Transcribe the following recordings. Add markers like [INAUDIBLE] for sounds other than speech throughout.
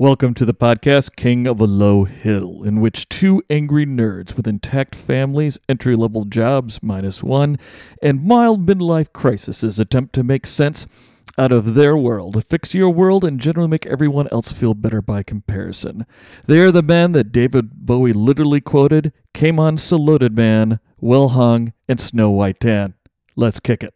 Welcome to the podcast King of a Low Hill, in which two angry nerds with intact families, entry level jobs minus one, and mild midlife crises attempt to make sense out of their world, fix your world, and generally make everyone else feel better by comparison. They are the men that David Bowie literally quoted Came on saluted man, well hung, and snow white tan. Let's kick it.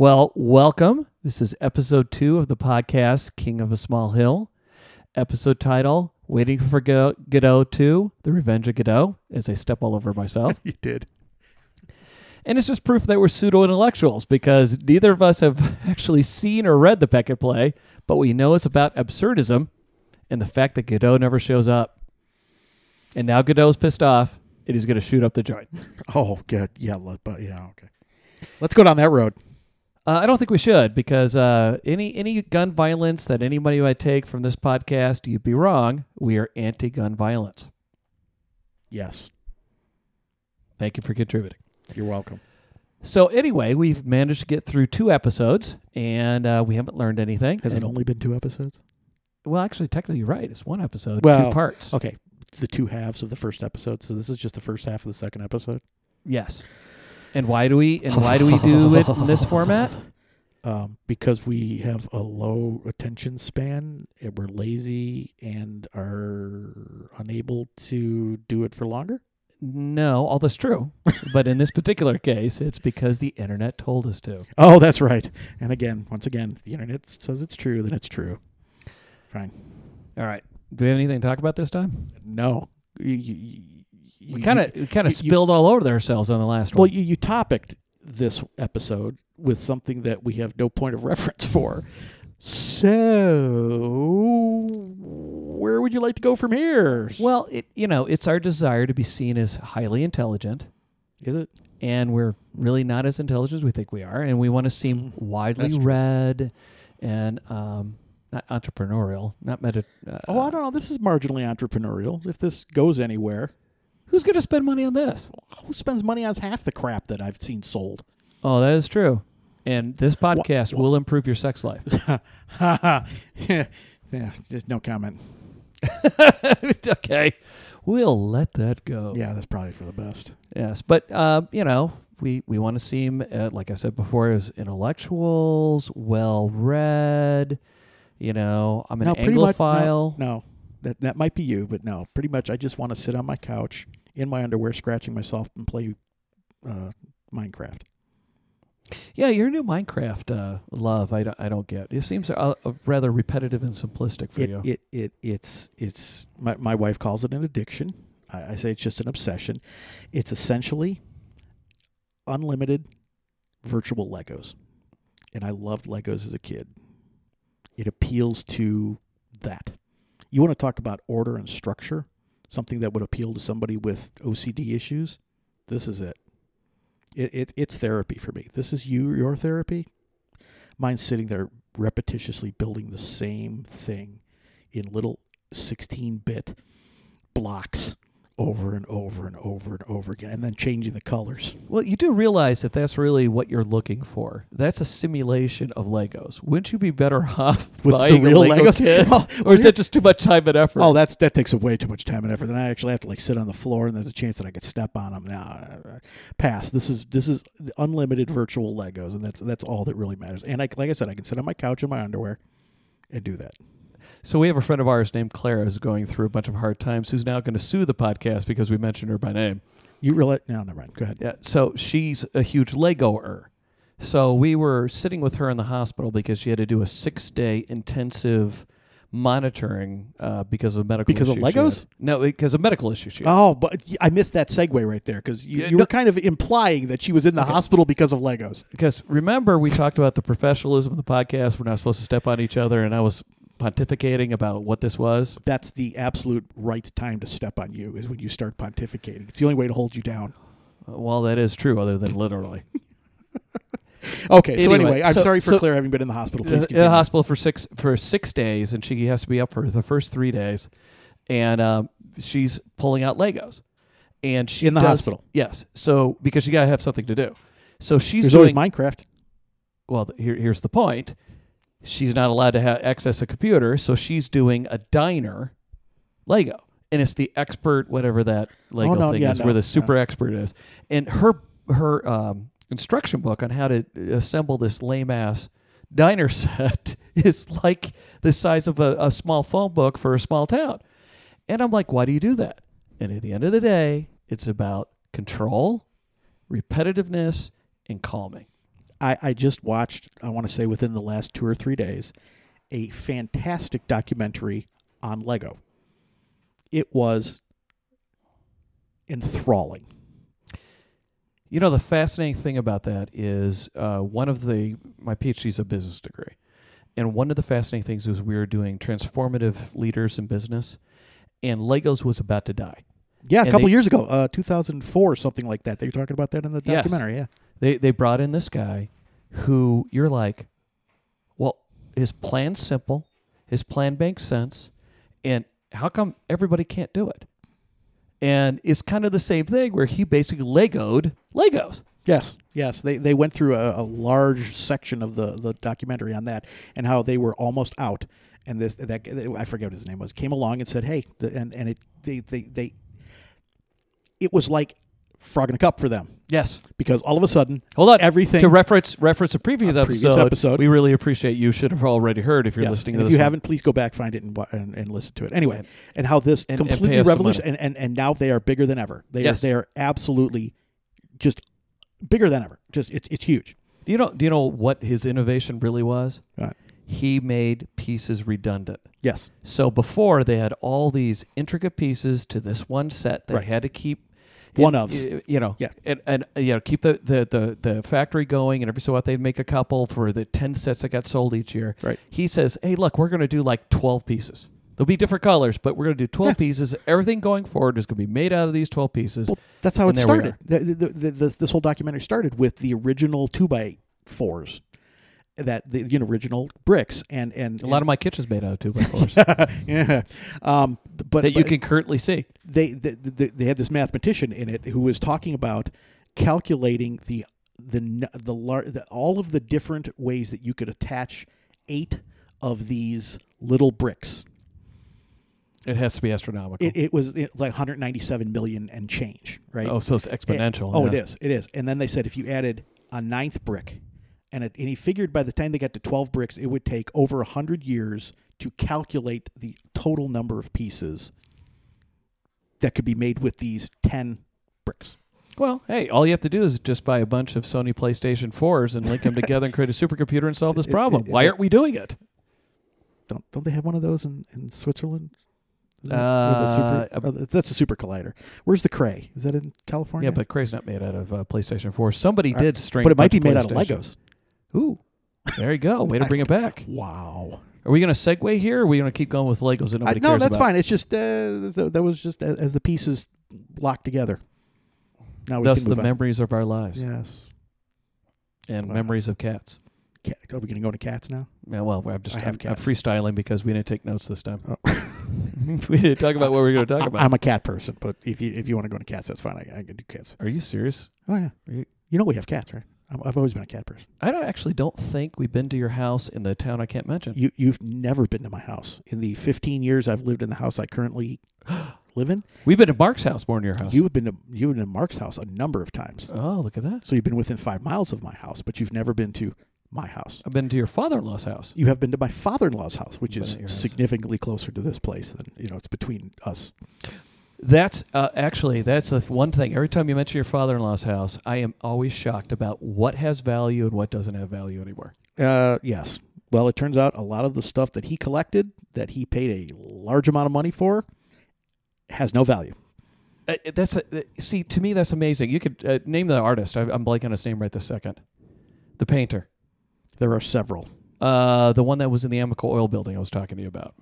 Well, welcome. This is episode two of the podcast King of a Small Hill. Episode title Waiting for Godot, Godot 2 The Revenge of Godot, as I step all over myself. [LAUGHS] You did. and it's just proof that we're pseudo intellectuals because neither of us have [LAUGHS] actually seen or read the Beckett play, but we know it's about absurdism and the fact that Godot never shows up. And now Godot's pissed off and he's going to shoot up the joint. [LAUGHS] Oh, good. Yeah, let- but yeah, okay. Let's go down that road. Uh, I don't think we should because uh, any any gun violence that anybody might take from this podcast, you'd be wrong. We are anti-gun violence. Yes, Thank you for contributing. you're welcome. So anyway, we've managed to get through two episodes, and uh, we haven't learned anything. Has And- it only been two episodes? well, actually, technically, you're right. It's one episode, Well, two parts. Okay, the two halves of the first episode. So this is just the first half of the second episode. Yes. And why do we and why do we do it in this [LAUGHS] format? Um, because we have a low attention span, and we're lazy, and are unable to do it for longer. No, all that's true. but in this particular case, it's because the internet told us to. Oh, that's right. And again, once again, if the internet says it's true, then it's true. Fine. All right. Do we have anything to talk about this time? No, you, you, We kind of we kind of you- you- spilled all over ourselves on the last Well, one. Well, you, you topicked this episode with something that we have no point of reference for. So, where would you like to go from here? Well, it you know, it's our desire to be seen as highly intelligent, is it? and we're really not as intelligent as we think we are, and we want to seem Mm, widely that's true. read and um, not entrepreneurial, not meta. Uh, Oh, I don't know. This is marginally entrepreneurial. If this goes anywhere, Who's going to spend money on this? who spends money on half the crap that I've seen sold? Oh, that is true. And this podcast wha- will improve your sex life. [LAUGHS] yeah, just no comment. [LAUGHS] okay, we'll let that go. Yeah, that's probably for the best. Yes, but uh, you know, we we want to seem, uh, like I said before, as intellectuals, well read. You know, I'm an No, pretty much- Anglophile. No, that that might be you, but no, pretty much. I just want to sit on my couch in my underwear, scratching myself, and play uh, Minecraft. Yeah, your new Minecraft uh, love, I don't, I don't get. It seems uh, uh, rather repetitive and simplistic for It, you. it it it's it's my my wife calls it an addiction. I, I say it's just an obsession. It's essentially unlimited virtual Legos, and I loved Legos as a kid. It appeals to that. You want to talk about order and structure, something that would appeal to somebody with OCD issues. This is it. It, it it's therapy for me. This is you your therapy. Mine's sitting there repetitiously building the same thing in little 16-bit blocks over and over and over and over again, and then changing the colors. Well, you do realize if that's really what you're looking for, that's a simulation of Legos. Wouldn't you be better [LAUGHS] off With the real Lego Legos? kit? Well, [LAUGHS] or is that just too much time and effort? Oh, that's that takes way too much time and effort. Then I actually have to like sit on the floor, and there's a chance that I could step on them. Now, uh, pass. This is this is unlimited virtual Legos, and that's that's all that really matters. And I, like I said, I can sit on my couch in my underwear and do that. So we have a friend of ours named Clara who's going through a bunch of hard times who's now going to sue the podcast because we mentioned her by name. You realize? No, never mind. Go ahead. Yeah. So she's a huge Legoer. So we were sitting with her in the hospital because she had to do a six day intensive monitoring uh, because of medical issues. Because of issues she Legos? No, because of medical issues. She had. Oh, but I missed that segue right there because you, Yeah, you no- were kind of implying that she was in the Okay. hospital because of Legos. Because remember, we talked about the professionalism of the podcast. We're not supposed to step on each other, and I was pontificating about what this was. That's the absolute right time to step on you is when you start pontificating. It's the only way to hold you down. Well, that is true, other than literally. [LAUGHS] Okay, so Anyway, anyway, I'm so- sorry for so- Claire having been in the hospital. Please in the hospital for six for six days, and she has to be up for the first three days, and um, she's pulling out Legos, and she In the does- hospital? Yes, so because you gotta have something to do, so she's There's doing. always Minecraft. well, here, here's the point: she's not allowed to have access a computer, so she's doing a diner Lego, and it's the expert whatever that Lego Oh, no, thing yeah, is, no, where the no. super expert is, and her her um, instruction book on how to assemble this lame ass diner [LAUGHS] set is like the size of a, a small phone book for a small town, and I'm like, why do you do that? And at the end of the day, it's about control, repetitiveness, and calming. I, I just watched, I want to say within the last two or three days, a fantastic documentary on Lego. It was enthralling. You know, the fascinating thing about that is uh, one of the my PhD is a business degree, and one of the fascinating things was we were doing transformative leaders in business, and Legos was about to die. Yeah, a And couple they- years ago, uh, 2004, something like that. They were talking about that in the Yes. documentary. Yeah. They they brought in this guy, who you're like, well, his plan's simple, his plan makes sense, and how come everybody can't do it? And it's kind of the same thing where he basically Legoed Legos. Yes, yes. They they went through a, a large section of the, the documentary on that and how they were almost out. And this that I forget what his name was came along and said, "Hey," and and it they, they they it was like frog in a cup for them Yes. because all of a sudden Hold on. everything to reference reference a previous, A episode, previous episode. We really appreciate you. Should have already heard if you're Yes, listening and to if you one. haven't, please go back, find it, and, and, and listen to it. Anyway, And- and, how this and- completely revolution, and, and and now they are bigger than ever. They Yes. are, they are absolutely just bigger than ever. Just it's it's huge. Do you know? Do you know what his innovation really was? Right. He made pieces redundant. Yes, So before they had all these intricate pieces to this one set. They Right. had to keep One of. you know, Yeah. and, and uh, you know, keep the, the, the, the factory going, and every so often they'd make a couple for the ten sets that got sold each year. Right. He says, "Hey, look, we're going to do like twelve pieces. There'll be different colors, but we're going to do twelve Yeah. pieces. Everything going forward is going to be made out of these twelve pieces." Well, that's how it started. The, the, the, the, this whole documentary started with the original two by fours, that the you know, original bricks, and and a lot of my kitchen's made out of two by fours yeah, um, but that you can currently see. they, they they they had this mathematician in it who was talking about calculating the the the, lar- the all of the different ways that you could attach eight of these little bricks. It has to be astronomical. It, it was it, like 197 million and change, right? oh, so it's exponential. Oh, yeah. it is. It is. And then they said if you added a ninth brick, and, it, and he figured by the time they got to 12 bricks, it would take over 100 years to calculate the total number of pieces that could be made with these 10 bricks. Well, hey, all you have to do is just buy a bunch of Sony PlayStation 4s and link them [LAUGHS] together and create a supercomputer and solve this it- problem. it- Why aren't we doing it? Don't don't they have one of those in, in Switzerland? That- Uh, super, oh, that's a super collider. Where's the Cray? Is that in California? Yeah, but Cray's not made out of uh, PlayStation 4. Somebody Uh, did string but it might be made out of Legos. Ooh, there you go. Way to [LAUGHS] bring it back. Wow. Are we going to segue here or are we going to keep going with Legos that I, nobody no, cares that's about? fine. It's just uh, th- that was just as, as the pieces locked together. Now we Thus, can the move on. memories of our lives Yes. and Wow. memories of cats. Cat. Are we going to go to cats now? Yeah, well, I'm just I have I'm, I'm cats. freestyling because we didn't take notes this time. Oh. [LAUGHS] we didn't talk about what we were going to talk [LAUGHS] I- about. I'm a cat person, but if you if you want to go to cats, that's fine. I, I can do cats. Are you serious? Oh yeah. You- You know we have cats, right? I've always been a cat person. I don't, actually don't think we've been to your house in the town I can't mention. You you've never been to my house in the 15 years I've lived in the house I currently [GASPS] live in. We've been to Mark's house more than your house. You have been to you've been to Mark's house a number of times. oh, look at that. So you've been within five miles of my house, but you've never been to my house. I've been to your father-in-law's house. You have been to my father-in-law's house, which is house. significantly closer to this place than you know. It's between us. That's uh, actually that's the one thing. Every time you mention your father-in-law's house, I am always shocked about what has value and what doesn't have value anymore. Uh, yes. Well, it turns out a lot of the stuff that he collected, that he paid a large amount of money for, has no value. Uh, that's a, uh, see to me that's amazing. You could uh, name the artist. I, I'm blanking on his name right this second. The painter, There are several. uh, the one that was in the Amoco Oil Building I was talking to you about.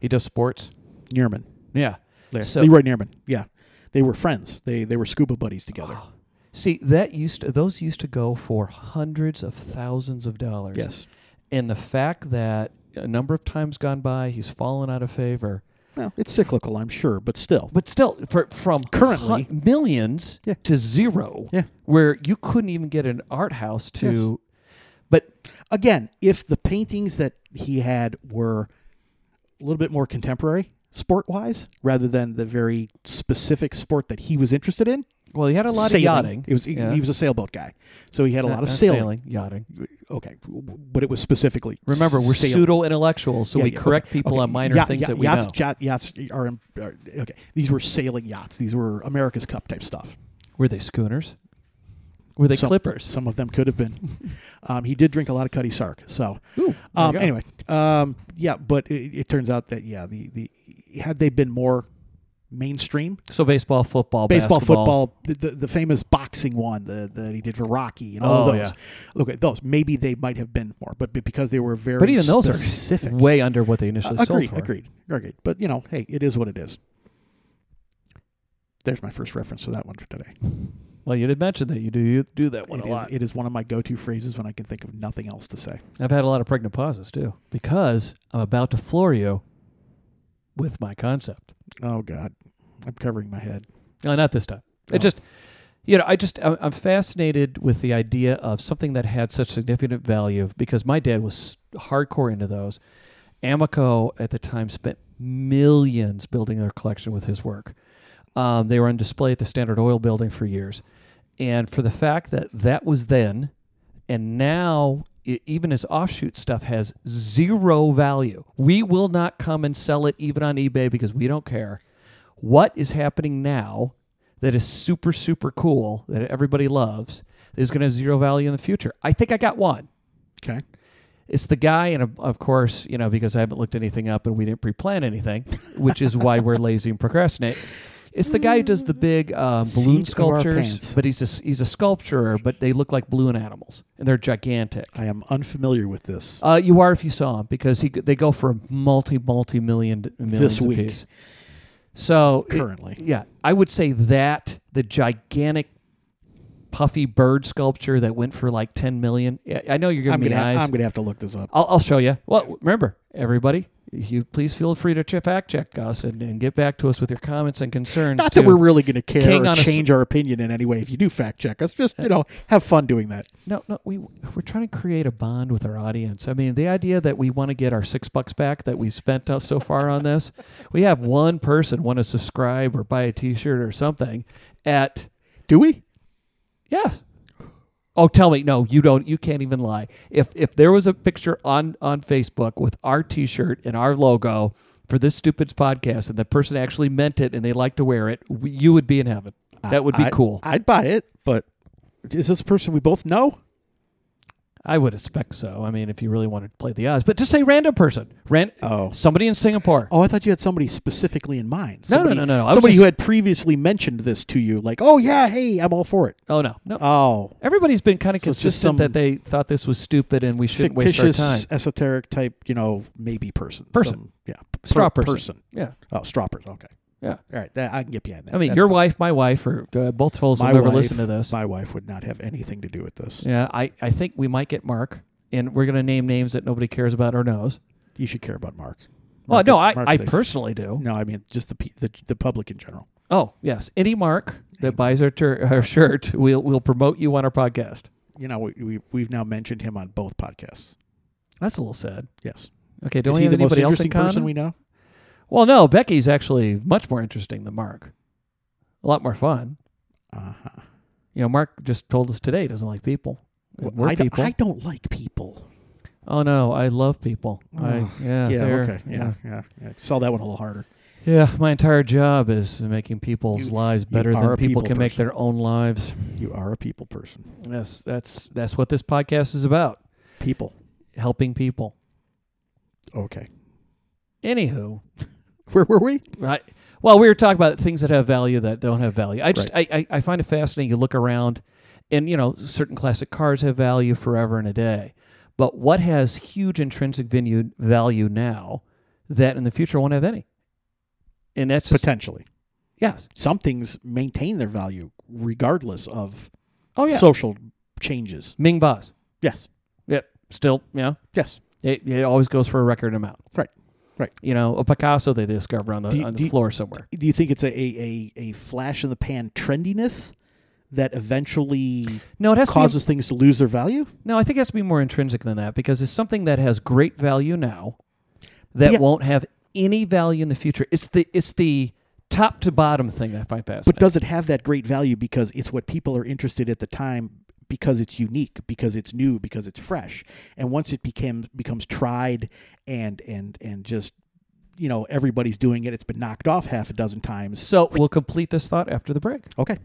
He does sports. Neiman. Yeah. There. So- LeRoy Neiman. Yeah. They were friends. They they were scuba buddies together. [GASPS] See that used to, those used to go for hundreds of thousands of dollars. yes. And the fact that a number of times gone by, he's fallen out of favor. Well, it's cyclical, I'm sure, but still. But still, for, from Currently- hun- millions Yeah. to zero, Yeah. where you couldn't even get an art house to. But Again, if the paintings that he had were a little bit more contemporary, sport wise, rather than the very specific sport that he was interested in, well, he had a lot sailing. of yachting. It was he, Yeah. he was a sailboat guy, so he had a Not- lot of not sailing. yachting. Okay, but it was specifically Remember, we're pseudo intellectuals, so Yeah, we yeah, correct okay, people okay. on minor Yacht- things yacht- that we yachts, know. yacht- yachts are, are okay. These were sailing yachts. These were America's Cup type stuff. Were they schooners? Were they Some- clippers? Some of them could have been. [LAUGHS] um, he did drink a lot of Cutty Sark. So Ooh, um, anyway, um, yeah, but it, it turns out that yeah, the the had they been more mainstream, So baseball, football, baseball, basketball. football, the, the the famous boxing one the, that he did for Rocky and all Oh, those. Okay, those maybe they might have been more, but, because they were very But even those specific. are way under what they Uh, initially agreed, sold for. agreed, agreed. But you know, hey, it is what it is. There's my first reference to that one for today. Well, you did mention that you do you do that one It a is, lot. it is one of my go-to phrases when I can think of nothing else to say. I've had a lot of pregnant pauses too because I'm about to floor you with my concept. Oh God, I'm covering my head. No, not this time. Oh. It just, you know, I just I'm, fascinated with the idea of something that had such significant value because my dad was hardcore into those. Amoco at the time spent millions building their collection with his work. Um, they were on display at the Standard Oil Building for years, and for the fact that that was then, and now even his offshoot stuff has zero value. We will not come and sell it even on eBay because we don't care. What is happening now that is super super cool that everybody loves is going to have zero value in the future? I think I got one. Okay. It's the guy, and of- of course, you know, because I haven't looked anything up and we didn't pre-plan anything, which is why we're lazy and procrastinate. It's the guy who does the big um, balloon Seat of our sculptures, pants. but he's a, he's a sculpturer, but they look like balloon animals, and they're gigantic. I am unfamiliar with this. Uh, you are if you saw him because he they go for multi multi million millions This week. So it- Currently. yeah, I would say that the gigantic puffy bird sculpture that went for like ten million. I know you're giving I'm me gonna, eyes. I'm gonna have to look this up. I'll, I'll show you. Well, remember, everybody, you please feel free to fact check us and, and get back to us with your comments and concerns. Not that we're really going to care King or on a s- change our opinion in any way. If you do fact check us, just you know, have fun doing that. no, no, we we're trying to create a bond with our audience. I mean, the idea that we want to get our six bucks back that we spent uh, so far on this, [LAUGHS] we have one person want to subscribe or buy a T-shirt or something at Do we? Yes. Oh, tell me, no, you don't. You can't even lie. If if there was a picture on on Facebook with our T-shirt and our logo for this stupid podcast, and the person actually meant it and they like to wear it, we, you would be in heaven. That would be I- cool. I'd buy it, but is this a person we both know? I would expect so. I mean, if you really wanted to play the odds, but just say random person, ran Oh. somebody in Singapore. Oh, I thought you had somebody specifically in mind. No, no, no, no, no. I Somebody just- who had previously mentioned this to you, like, "Oh yeah, hey, I'm all for it." Oh no, no. Oh, Everybody's been kind of So consistent that they thought this was stupid and we shouldn't waste our time. esoteric type, you know, maybe person. Person. Some- yeah, per- Straw person. Yeah. Oh, straw person. Okay. Yeah. All right, that, I can get behind that. I mean, That's your fine. wife, my wife, or uh, both souls will My never wife- listen to this. My wife would not have anything to do with this. Yeah, I, I think we might get Mark, and we're going to name names that nobody cares about or knows. You should care about Mark. Well, Mark no, is- I, Mark I is a- personally do. No, I mean just the pe- the, the public in general. Oh, yes. Any Mark that buys our, tur- our shirt, we'll, we'll promote you on our podcast. You know, we, we we've now mentioned him on both podcasts. That's a little sad. Yes. Okay, don't Is we he have the most anybody else in interesting person common? we know? Well, no, Becky's actually much more interesting than Mark. A lot more fun. Uh-huh. You know, Mark just told us today he doesn't like people. Well, We're I, don't- people. I don't like people. oh no, I love people. I Oh, yeah, yeah, okay. Yeah, yeah, yeah. Sell that one a little harder. Yeah, my entire job is making people's You- lives better than people people can make their own lives. You are a people person. Yes, that's that's what this podcast is about. People. Helping people. Okay. Anywho, [LAUGHS] Where were we? right. Well, we were talking about things that have value that don't have value. I just I, I, I find it fascinating. You look around, and you know certain classic cars have value forever and a day, but what has huge intrinsic value value now that in the future won't have any? And that's just Potentially. yes. Some things maintain their value regardless of Oh yeah. social changes. Ming vase. Yes. Yep. Still, you know, Yes. it, it always goes for a record amount. Right. Right. You know, a Picasso they discover on the you- on the you- floor somewhere. Do you think it's a, a, a, flash in the pan trendiness that eventually No, it has to be causes things to lose their value? No, I think it has to be more intrinsic than that because it's something that has great value now that Yeah. won't have any value in the future. It's the it's the top to bottom thing that I find fascinating. But does it have that great value because it's what people are interested at the time because it's unique, because it's new, because it's fresh. And once it became becomes tried and and and just you know, everybody's doing it, it's been knocked off half a dozen times. so we'll complete this thought after the break. Okay.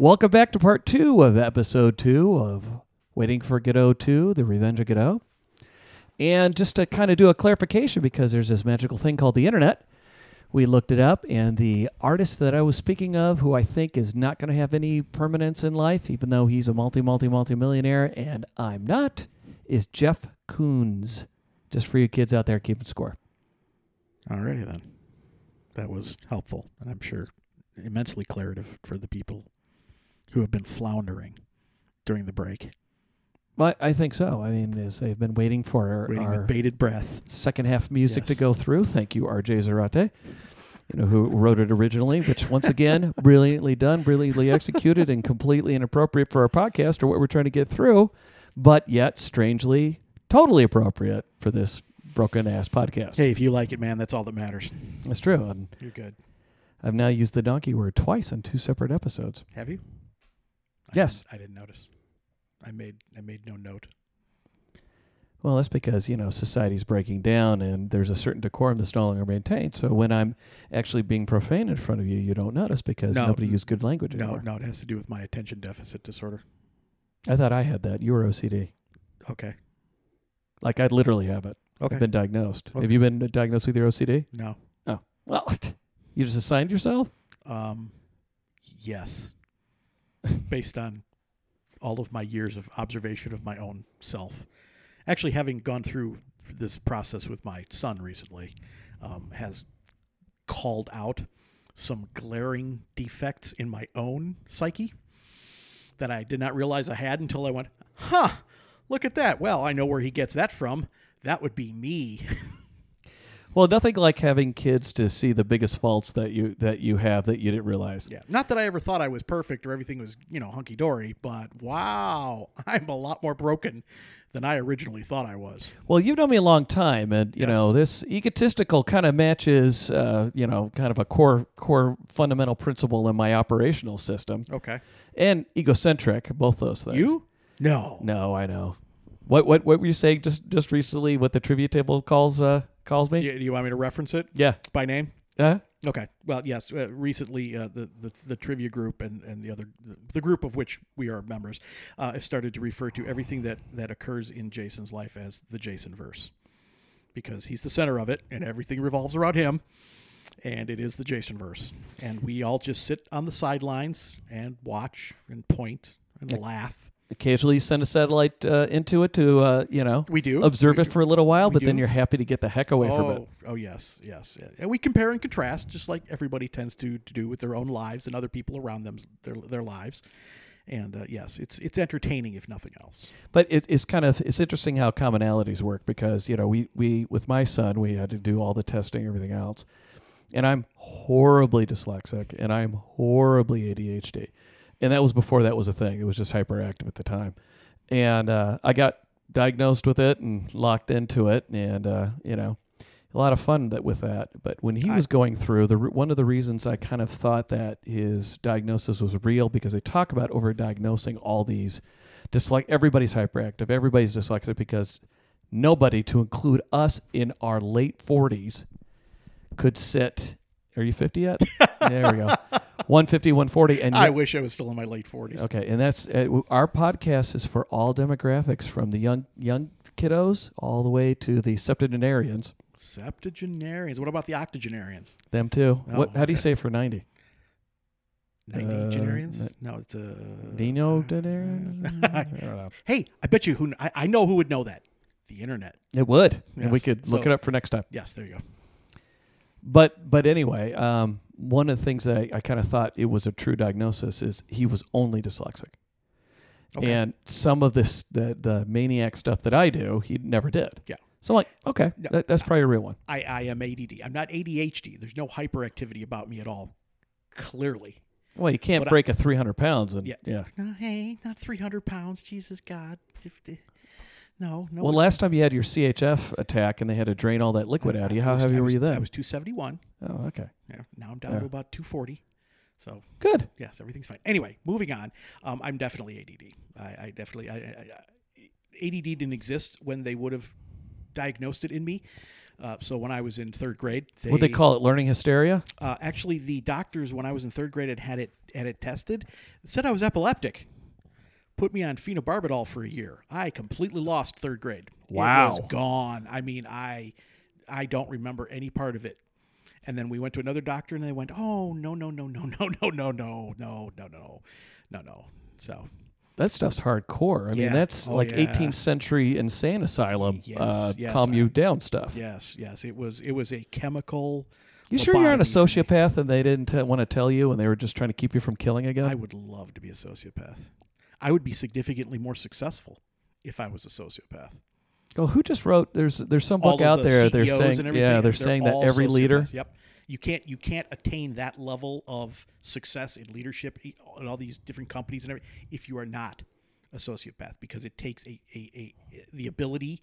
Welcome back to part two of episode two of Waiting for Godot 2, The Revenge of Godot. And just to kind of do a clarification, because there's this magical thing called the internet, we looked it up, and the artist that I was speaking of, who I think is not going to have any permanence in life, even though he's a multi, multi, multi millionaire, and I'm not, is Jeff Koons. Just for you kids out there keeping score. Alrighty then. That was helpful, and I'm sure immensely claritative for the people who have been floundering during the break, Well, I think so. I mean, as they've been waiting for our, waiting our with bated breath. second half music to go through. Thank you, RJ Zarate, you know, who wrote it originally, which once again, [LAUGHS] brilliantly done, brilliantly executed, and completely inappropriate for our podcast or what we're trying to get through, but yet strangely totally appropriate for this broken ass podcast. Hey, if you like it, man, that's all that matters. That's true. And You're good. I've now used the donkey word twice on two separate episodes. Have you? I Yes. didn't- I didn't notice. I made I made no note. Well, that's because, you know, society's breaking down and there's a certain decorum that's no longer maintained. So when I'm actually being profane in front of you, you don't notice because No. nobody used good language No, anymore. no, it has to do with my attention deficit disorder. I thought I had that. You were OCD. Okay. Like I literally have it. Okay. I've been diagnosed. Okay. Have you been diagnosed with your OCD? no. Oh well, [LAUGHS] you just assigned yourself? Um, yes. [LAUGHS] Based on all of my years of observation of my own self, actually having gone through this process with my son recently, um, has called out some glaring defects in my own psyche that I did not realize I had until I went, huh, look at that. Well, I know where he gets that from. That would be me. [LAUGHS] Well, nothing like having kids to see the biggest faults that you that you have that you didn't realize. Yeah. Not that I ever thought I was perfect or everything was, you know, hunky dory, but wow, [LAUGHS] I'm a lot more broken than I originally thought I was. Well, you've known me a long time, and you Yes. know this egotistical kind of matches, uh, you know, kind of a core core fundamental principle in my operational system, Okay. and egocentric, both those things. You? No. No, I know. What what what were you saying just just recently? What the trivia table calls uh calls me? Do you, do you want me to reference it Yeah. by name? Uh, Okay. Well, yes. Uh, recently, uh, the, the the trivia group and, and the other the group of which we are members uh, have started to refer to everything that that occurs in Jason's life as the Jason verse, because he's the center of it and everything revolves around him. and it is the Jason verse. And we all just sit on the sidelines and watch and point and laugh. Occasionally, you send a satellite uh, into it to, uh, you know, We do observe We it do. for a little while, We but then you're happy to get the heck away from oh, it. oh yes, yes, yeah. And we compare and contrast, just like everybody tends to to do with their own lives and other people around them, their their lives. And uh, yes, it's it's entertaining if nothing else. But it, it's kind of it's interesting how commonalities work because you know we we with my son we had to do all the testing everything else, and I'm horribly dyslexic and I'm horribly ADHD, and that was before that was a thing. It was just hyperactive at the time, and uh, I got diagnosed with it and locked into it, and uh, you know a lot of fun that with that. But when he I- was going through the one of the reasons I kind of thought that his diagnosis was real because they talk about overdiagnosing all these dyslexia. Everybody's hyperactive. Everybody's dyslexic because nobody, to include us in our late forties, could sit. Are you fifty yet? [LAUGHS] there we go. 150, 140, and I wish I was still in my late forties. Okay, and that's uh, our podcast is for all demographics, from the young young kiddos all the way to the septuagenarians. Septuagenarians. What about the octogenarians? Them too. Oh, what? How do you say for ninety? Ninety-genarians? Uh, no, it's a Nino denarians? [LAUGHS] I hey, I bet you who I, I know who would know that. The internet. It would, and we could look so- it up for next time. Yes, there you go. But but anyway, um, one of the things that I, I kind of thought it was a true diagnosis is he was only dyslexic, Okay. and some of this the the maniac stuff that I do he never did. Yeah. So I'm like, okay, No, that, that's probably a real one. I, I am ADD. I'm not ADHD. There's no hyperactivity about me at all. Clearly. Well, you can't But break a 300 pounds, and Yeah. yeah. No, hey, not 300 pounds. Jesus God. No, no. Well, last time you had your CHF attack and they had to drain all that liquid out of you, how was- heavy I were was- you then? I was 271. oh, okay. Yeah, now I'm down Yeah. to about 240. So Good. yes, everything's fine. Anyway, moving on. Um, I'm definitely ADD. I, I definitely I, I, ADD didn't exist when they would have diagnosed it in me. Uh, so when I was in third grade, they, Would they call it learning hysteria? Uh, actually, the doctors when I was in third grade had had it had it tested said I was epileptic. Put me on phenobarbital for a year. I completely lost third grade. Wow, it was gone. I mean, I I don't remember any part of it. And then we went to another doctor, and they went, "Oh no no no no no no no no no no no no no." So That stuff's hardcore. I mean, that's Oh, like yeah. 18th century insane asylum, Yes, uh, yes, calm I- you down stuff. yes, yes, it was it was a chemical. You sure you're not a lobotomy for me. sociopath and they didn't t- want to tell you and they were just trying to keep you from killing again? I would love to be a sociopath. I would be significantly more successful if I was a sociopath. Well, who just wrote? There's there's some book out the there. They're saying, yeah, they're, saying that every leader. Yep. You can't you can't attain that level of success in leadership in all these different companies and everything if you are not a sociopath because it takes a, a, a the ability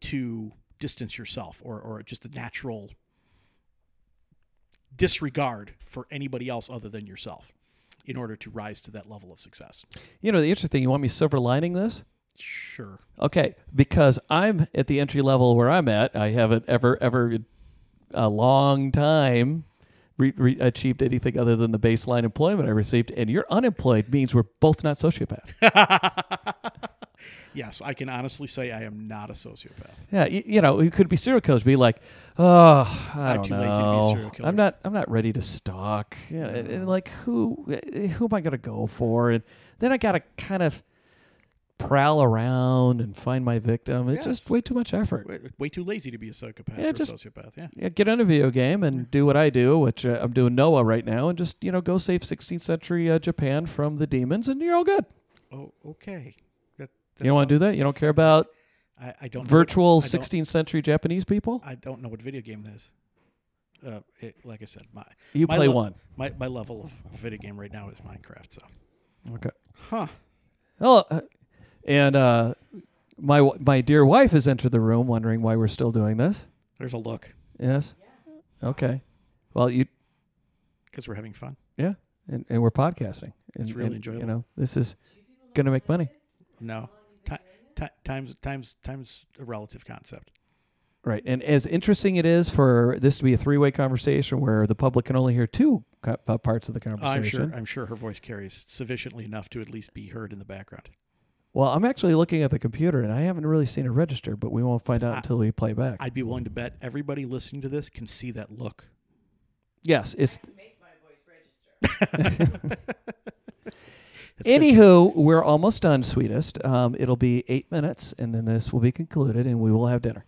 to distance yourself or or just a natural disregard for anybody else other than yourself in order to rise to that level of success. You know, the interesting thing. You want me silver lining this? Sure. Okay, because I'm at the entry level where I'm at. I haven't ever, ever, a long time, re- re- achieved anything other than the baseline employment I received. And you're unemployed means we're both not sociopaths. [LAUGHS] Yes, I can honestly say I am not a sociopath. yeah, you, you know, you could be serial killers, be like, oh, I I'm don't too know. lazy to be a serial killer. I'm not. I'm not ready to stalk. Yeah, and, and like who? Who am I going to go for? And then I got to kind of prowl around and find my victim. It's just way too much effort. Way, way too lazy to be a psychopath Yeah, or just- a sociopath. Yeah. yeah, get on a video game and do what I do, which uh, I'm doing Nioh right now, and just you know go save 16th century uh, Japan from the demons, and you're all good. Oh, okay. You don't want to do that? You don't care about I, I don't know virtual what- I don't- 16th century Japanese people? I don't know what video game that is. Uh, it, like I said, my You my play one. my, my level of video game right now is Minecraft. So, Okay. huh? Oh, and uh, my my dear wife has entered the room, wondering why we're still doing this. There's a look Yes. Okay. Well, you because we're having fun. Yeah, and, and we're podcasting. And, It's really and, enjoyable. You know, this is going to make money. No, ti ti times times times a relative concept. Right. And as interesting it is for this to be a three way conversation where the public can only hear two co- uh, parts of the conversation, I'm conversation. sure. I'm sure her voice carries sufficiently enough to at least be heard in the background. Well, I'm actually looking at the computer and I haven't really seen it register, but we won't find out I- until we play back. I'd be willing to bet everybody listening to this can see that look Yes, it's to make my voice register. [LAUGHS] [LAUGHS] [LAUGHS] Anywho, we're almost done, sweetest. Um, it'll be eight minutes, and then this will be concluded, and we will have dinner,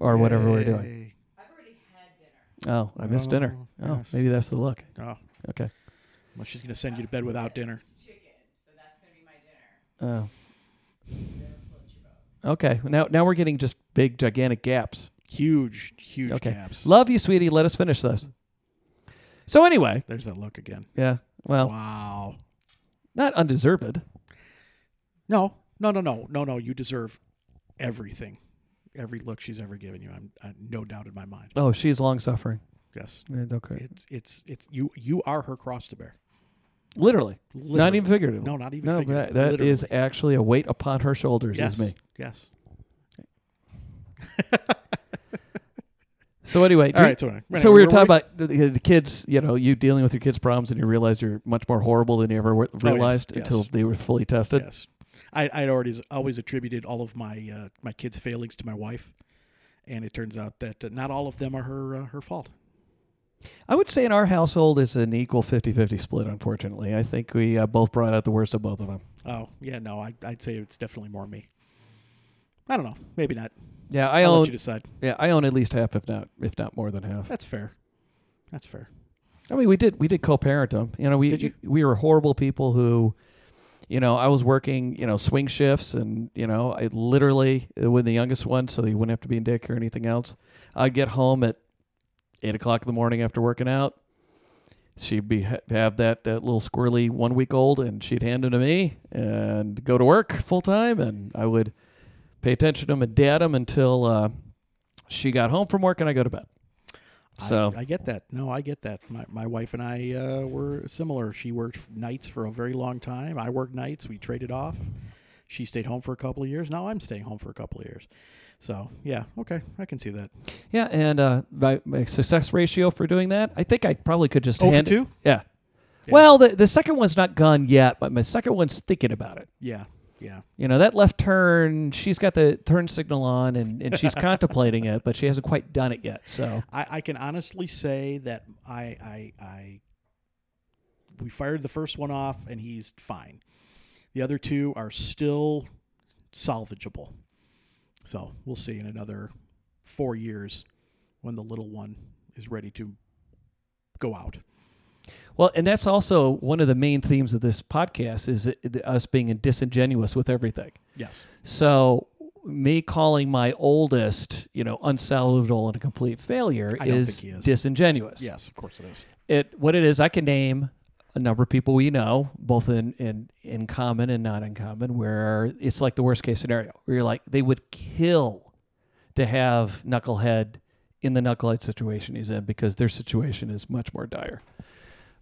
or whatever we're doing. I've already had dinner. Oh, I missed dinner. Oh, Oh, yes. maybe that's the look. Oh, Okay. well, she's gonna send you to bed without dinner. Chicken, so that's gonna be my dinner. Oh. Then float your boat. Okay. Now, now we're getting just big, gigantic gaps. Huge, huge Okay. gaps. Love you, sweetie. Let us finish this. So anyway, There's that look again. yeah. Well, wow. Not undeserved. No, no, no, no, no, no. You deserve everything, every look she's ever given you. I'm, I, no doubt in my mind. Oh, she's long suffering. Yes, Yeah, okay. it's it's it's you. You are her cross to bear. Literally. Not even figuratively. No, not even. No, figuratively. that, that is actually a weight upon her shoulders. yes, Is me. Yes. [LAUGHS] So anyway, All right. So, anyway, So we were where talking about the, the kids, you know, you dealing with your kids' problems, and you realize you're much more horrible than you ever w- Oh, yes, realized yes. until they were fully tested. Yes, I I'd already always attributed all of my uh, my kids' failings to my wife, and it turns out that uh, not all of them are her uh, her fault. I would say in our household is an equal 50-50 split. Unfortunately, I think we uh, both brought out the worst of both of them. Oh yeah, no, I I'd say it's definitely more me. I don't know. Maybe not. Yeah, I I'll own. let you decide. Yeah, I own at least half, if not if not more than half. That's fair. That's fair. I mean, we did we did co-parent them. You know, we you? we were horrible people who, you know, I was working you know swing shifts, and you know, I literally uh, with the youngest one, so he wouldn't have to be in daycare or anything else. I'd get home at eight o'clock in the morning after working out. She'd be have that, that little squirrely one week old, and she'd hand him to me and go to work full time, and I would pay attention to him and dad him until uh, she got home from work, and I go to bed. So I, I get that. No, I get that. My my wife and I uh, were similar. She worked nights for a very long time. I worked nights. We traded off. She stayed home for a couple of years. Now I'm staying home for a couple of years. So yeah, okay, I can see that. Yeah, and uh, my, my success ratio for doing that, I think I probably could just hand two? Yeah. Yeah. Well, the the second one's not gone yet, but my second one's thinking about it. Yeah, yeah. You know, that left turn, she's got the turn signal on and, and she's [LAUGHS] contemplating it, but she hasn't quite done it yet. So, I, I can honestly say that I, I I we fired the first one off and he's fine. The other two are still salvageable. So we'll see in another four years when the little one is ready to go out. Well, and that's also one of the main themes of this podcast is it, us being disingenuous with everything. Yes. So, me calling my oldest, you know, unsalvageable and a complete failure is, is. disingenuous. Yes, of course it is. it what it is i can name a number of people we know both in in in common and not in common where it's like the worst case scenario where you're like they would kill to have knucklehead in the knucklehead situation he's in because their situation is much more dire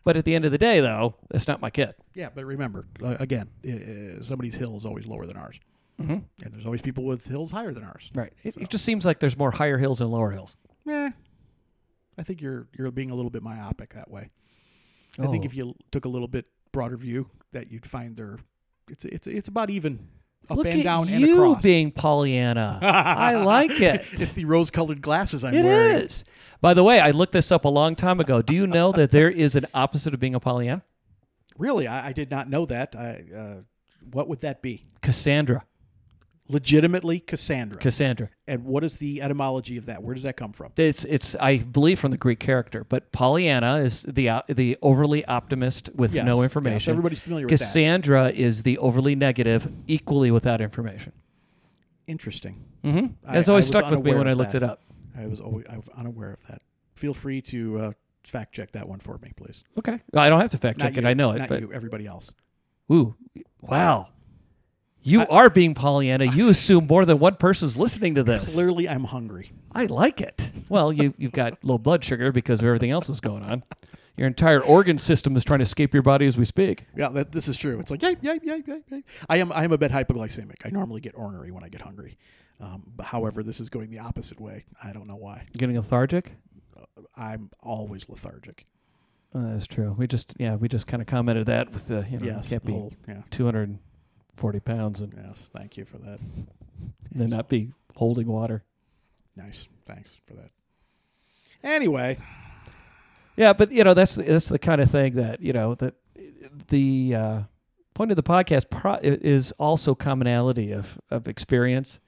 but at the end of the day though that's not my kid Yeah, but remember, uh, again, uh, somebody's hill is always lower than ours, mm-hmm. and there's always people with hills higher than ours. right it, So. it just seems like there's more higher hills and lower hills Yeah. I think you're you're being a little bit myopic that way. I think Oh. if you took a little bit broader view, that you'd find there, it's it's it's about even up Look and at down and you across. being Pollyanna. I like [LAUGHS] it. it's the rose-colored glasses I'm It wearing. is. By the way, I looked this up a long time ago. Do you know that there is an opposite of being a Pollyanna? Really, I, I did not know that. I, uh, what would that be? Cassandra. Legitimately, Cassandra. Cassandra. and what is the etymology of that? Where does that come from? It's it's I believe from the Greek character, but Pollyanna is the uh, the overly optimist with Yes, no yes, information. everybody's familiar with that. Cassandra is the overly negative, equally without information. Interesting. Mm-hmm. That's I always was stuck with me when I looked that. it up. I was always I was unaware of that. Feel free to uh, fact check that one for me, please. Okay, I don't have to fact Not check it. I know it, Not but you, everybody else. ooh, wow. You I- are being Pollyanna. You assume more than one person's listening to this. Clearly, I'm hungry. I like it. Well, you you've got low blood sugar because of everything else that's going on. Your entire organ system is trying to escape your body as we speak. Yeah, that, this is true. It's like yeah, yeah, yeah, yeah, yeah. I am I am a bit hypoglycemic. I normally get ornery when I get hungry. Um, but however, this is going the opposite way. I don't know why. Getting lethargic. I'm always lethargic. Oh, that's true. We just yeah we just kind of commented that with the you know yes, can't the be whole- yeah. two hundred and forty pounds and Yes, thank you for that. [LAUGHS] then not be holding water. Nice. Thanks for that. Anyway, Yeah, but you know that's the- that's the kind of thing that you know that the uh, point of the podcast pro- is also commonality of of experience.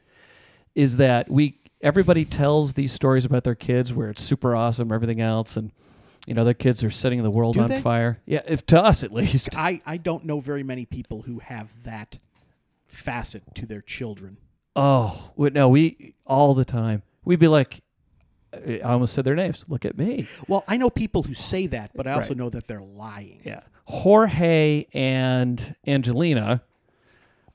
Is that we everybody tells these stories about their kids where it's super awesome, everything else, and you know their kids are setting the world Do on they? fire. Yeah, if to us at least. I, I don't know very many people who have that facet to their children. Oh, we- no, we all the time. We'd be like, I almost said their names. Look at me. Well, I know people who say that, but I also Right. know that they're lying. Yeah. Jorge and Angelina,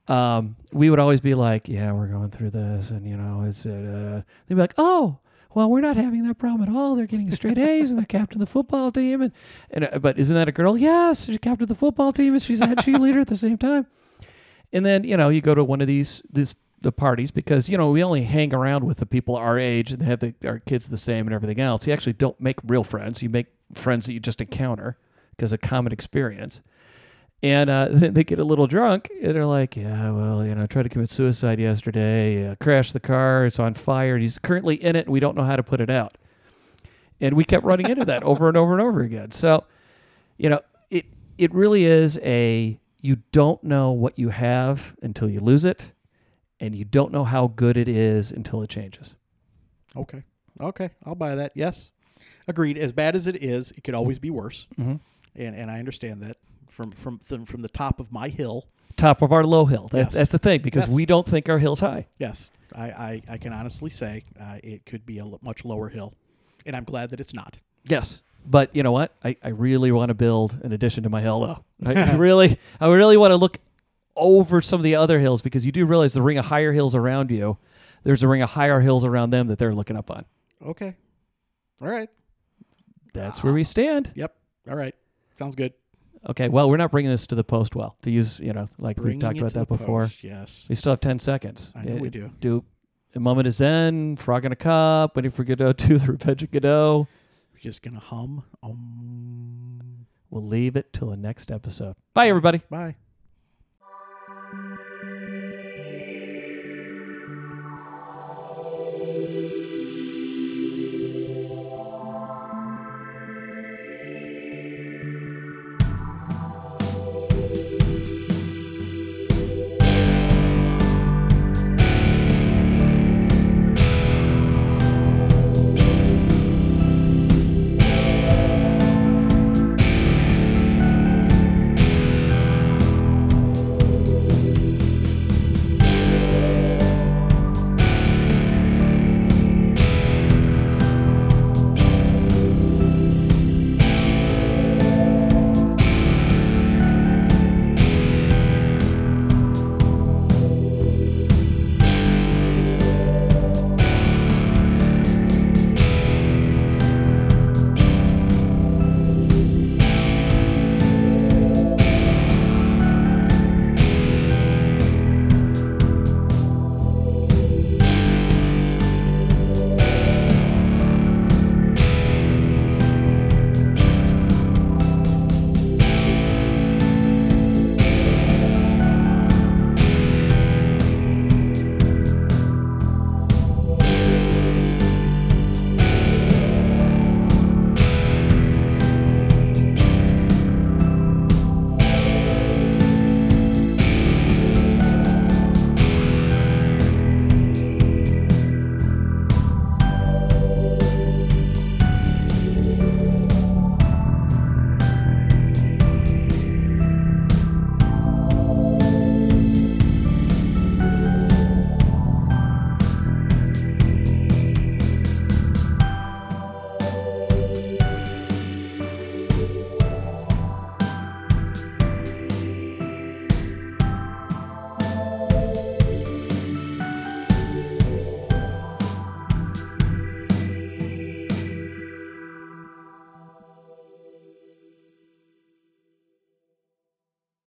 um, we would always be like, yeah, we're going through this. And, you know, is it, uh, they'd be like, oh, well, we're not having that problem at all. They're getting straight A's and they're captain of the football team. And, and uh, but isn't that a girl? Yes, she's captain of the football team and she's a head cheerleader at the same time. And then, you know, you go to one of these, these, the parties because, you know, we only hang around with the people our age and they have the, our kids the same and everything else. You actually don't make real friends. You make friends that you just encounter because of common experience. And uh, [LAUGHS] then they get a little drunk and they're like, yeah, well, you know, I tried to commit suicide yesterday, uh, crashed the car, it's on fire, and he's currently in it, and we don't know how to put it out. And we kept running into that over and over and over again. So, you know, it it really is a you don't know what you have until you lose it, and you don't know how good it is until it changes. Okay. Okay. I'll buy that. Yes. Agreed. As bad as it is, it could always be worse. Mm-hmm. And and I understand that from from from, from the top of my hill. Top of our low hill. That, Yes. That's the thing because Yes. we don't think our hill's high. Yes. I I, I can honestly say uh, it could be a much lower hill, and I'm glad that it's not. Yes. But you know what? I, I really want to build an addition to my hill though. [LAUGHS] I really I really want to look over some of the other hills because you do realize the ring of higher hills around you, there's a ring of higher hills around them that they're looking up on. Okay. All right. That's where we stand. Yep. All right. Sounds good. Okay, well, we're not bringing this to the post well to use, you know, like we talked about that before. post, Yes. We still have 10 seconds. I know we Uh, do. Do a moment of Zen, frog in a cup, waiting for Godot, to [LAUGHS] the Revenge of Godot. We're just gonna hum. Um. We'll leave it till the next episode. Bye, everybody. Bye.